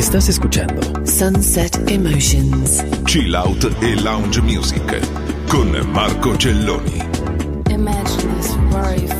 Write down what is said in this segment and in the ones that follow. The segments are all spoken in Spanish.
Estás escuchando Sunset Emotions. Chill Out e Lounge Music con Marco Celloni. Imagine this worry-free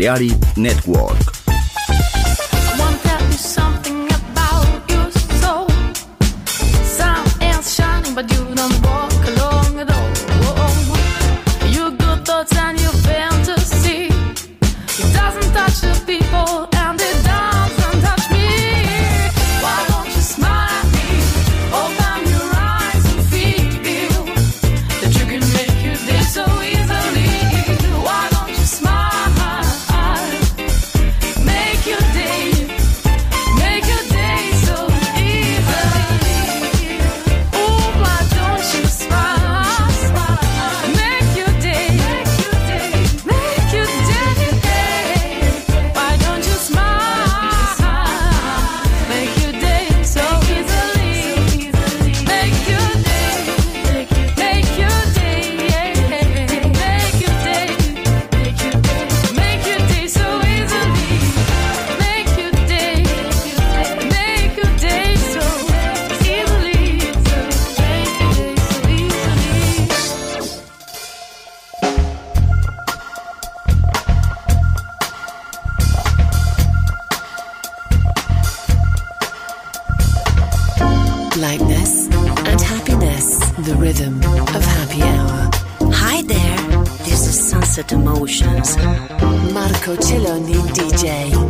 Balearic Network. Cochiloni DJ.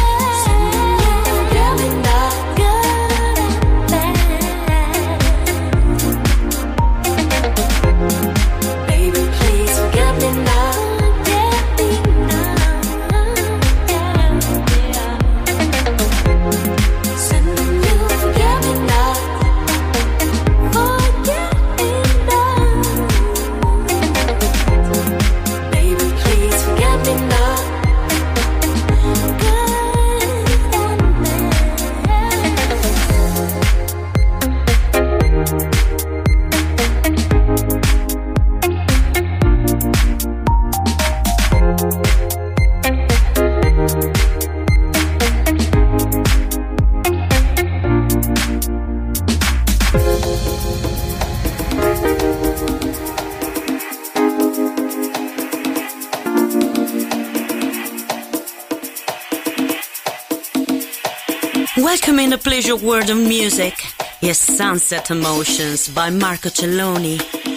pleasure world of music is Sunset Emotions by Marco Celloni.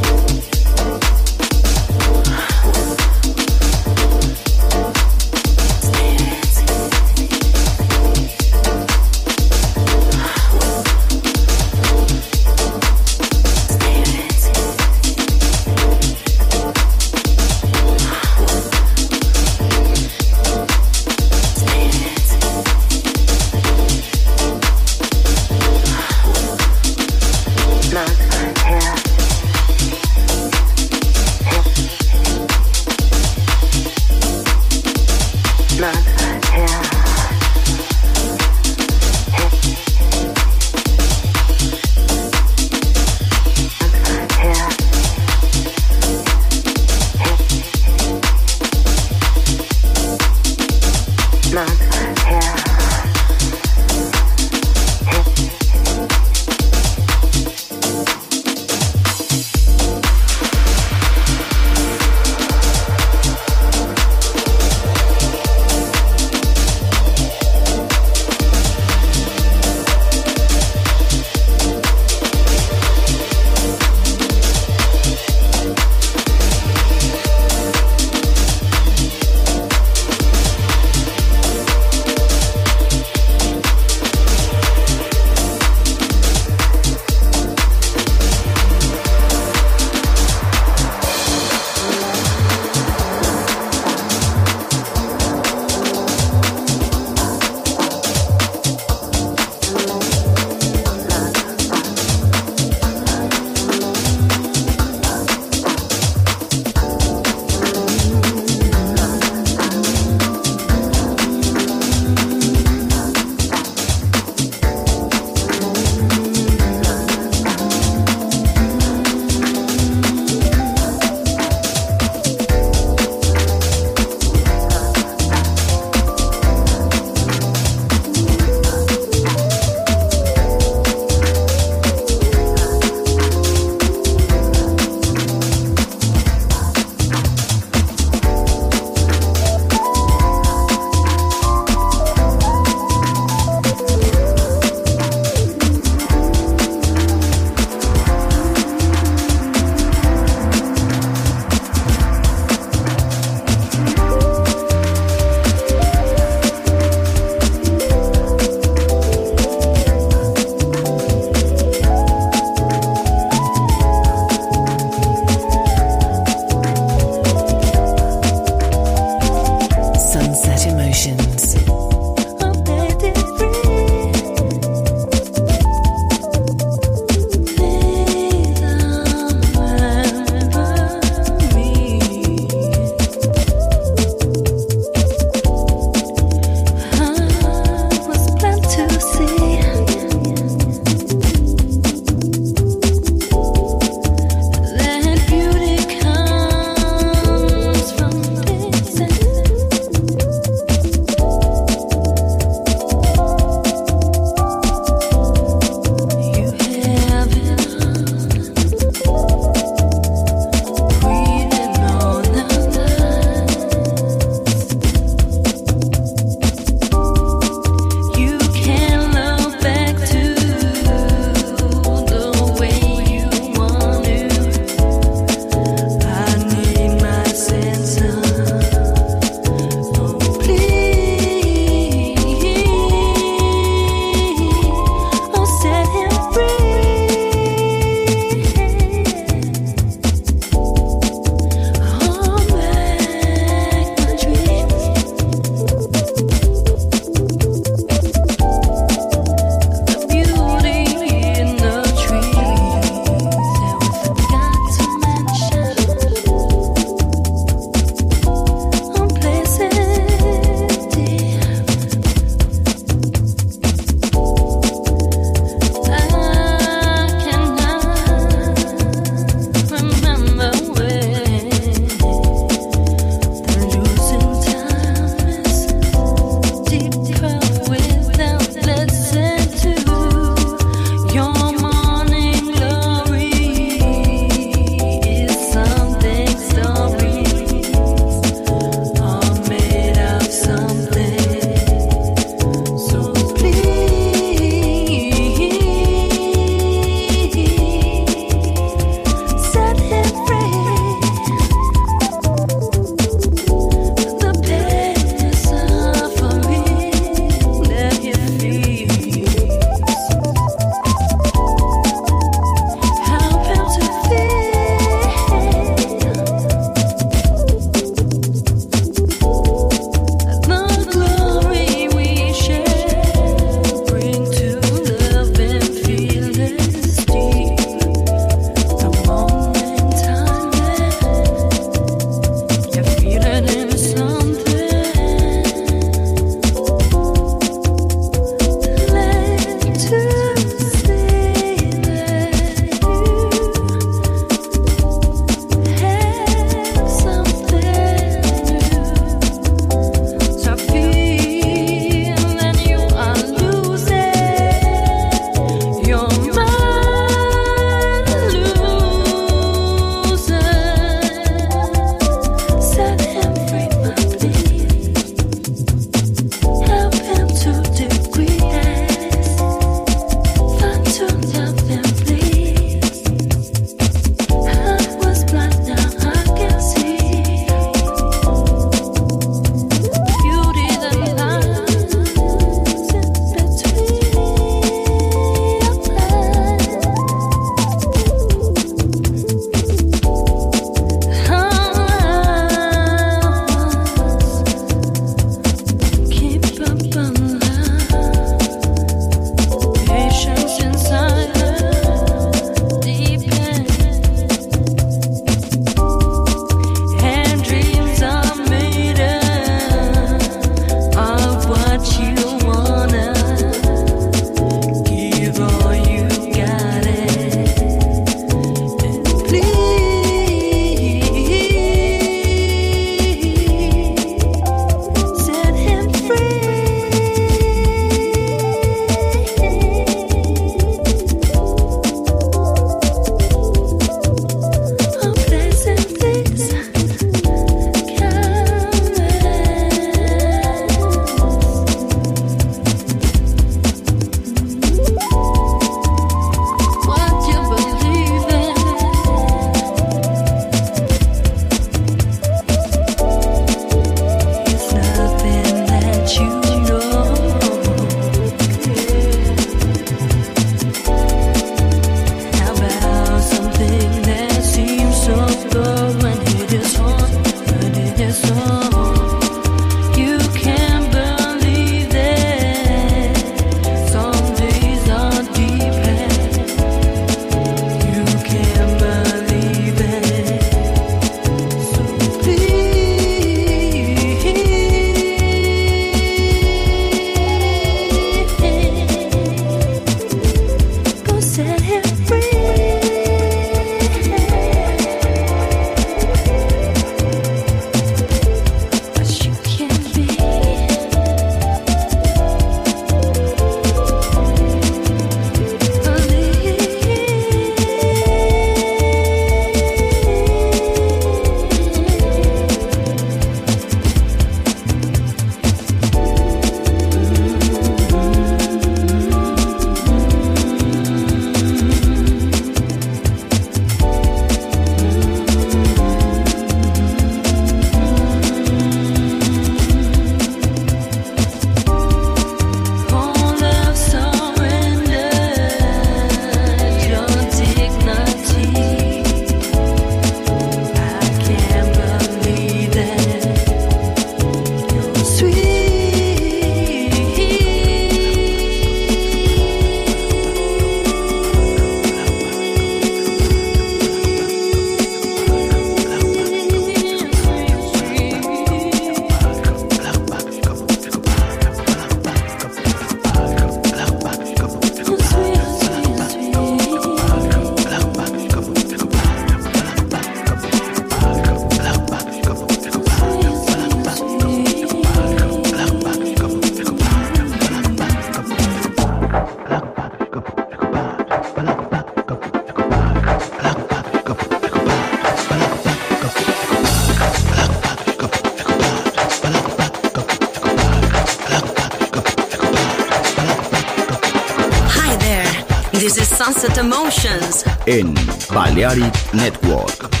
This is Sunset Emotions. en Balearic Network.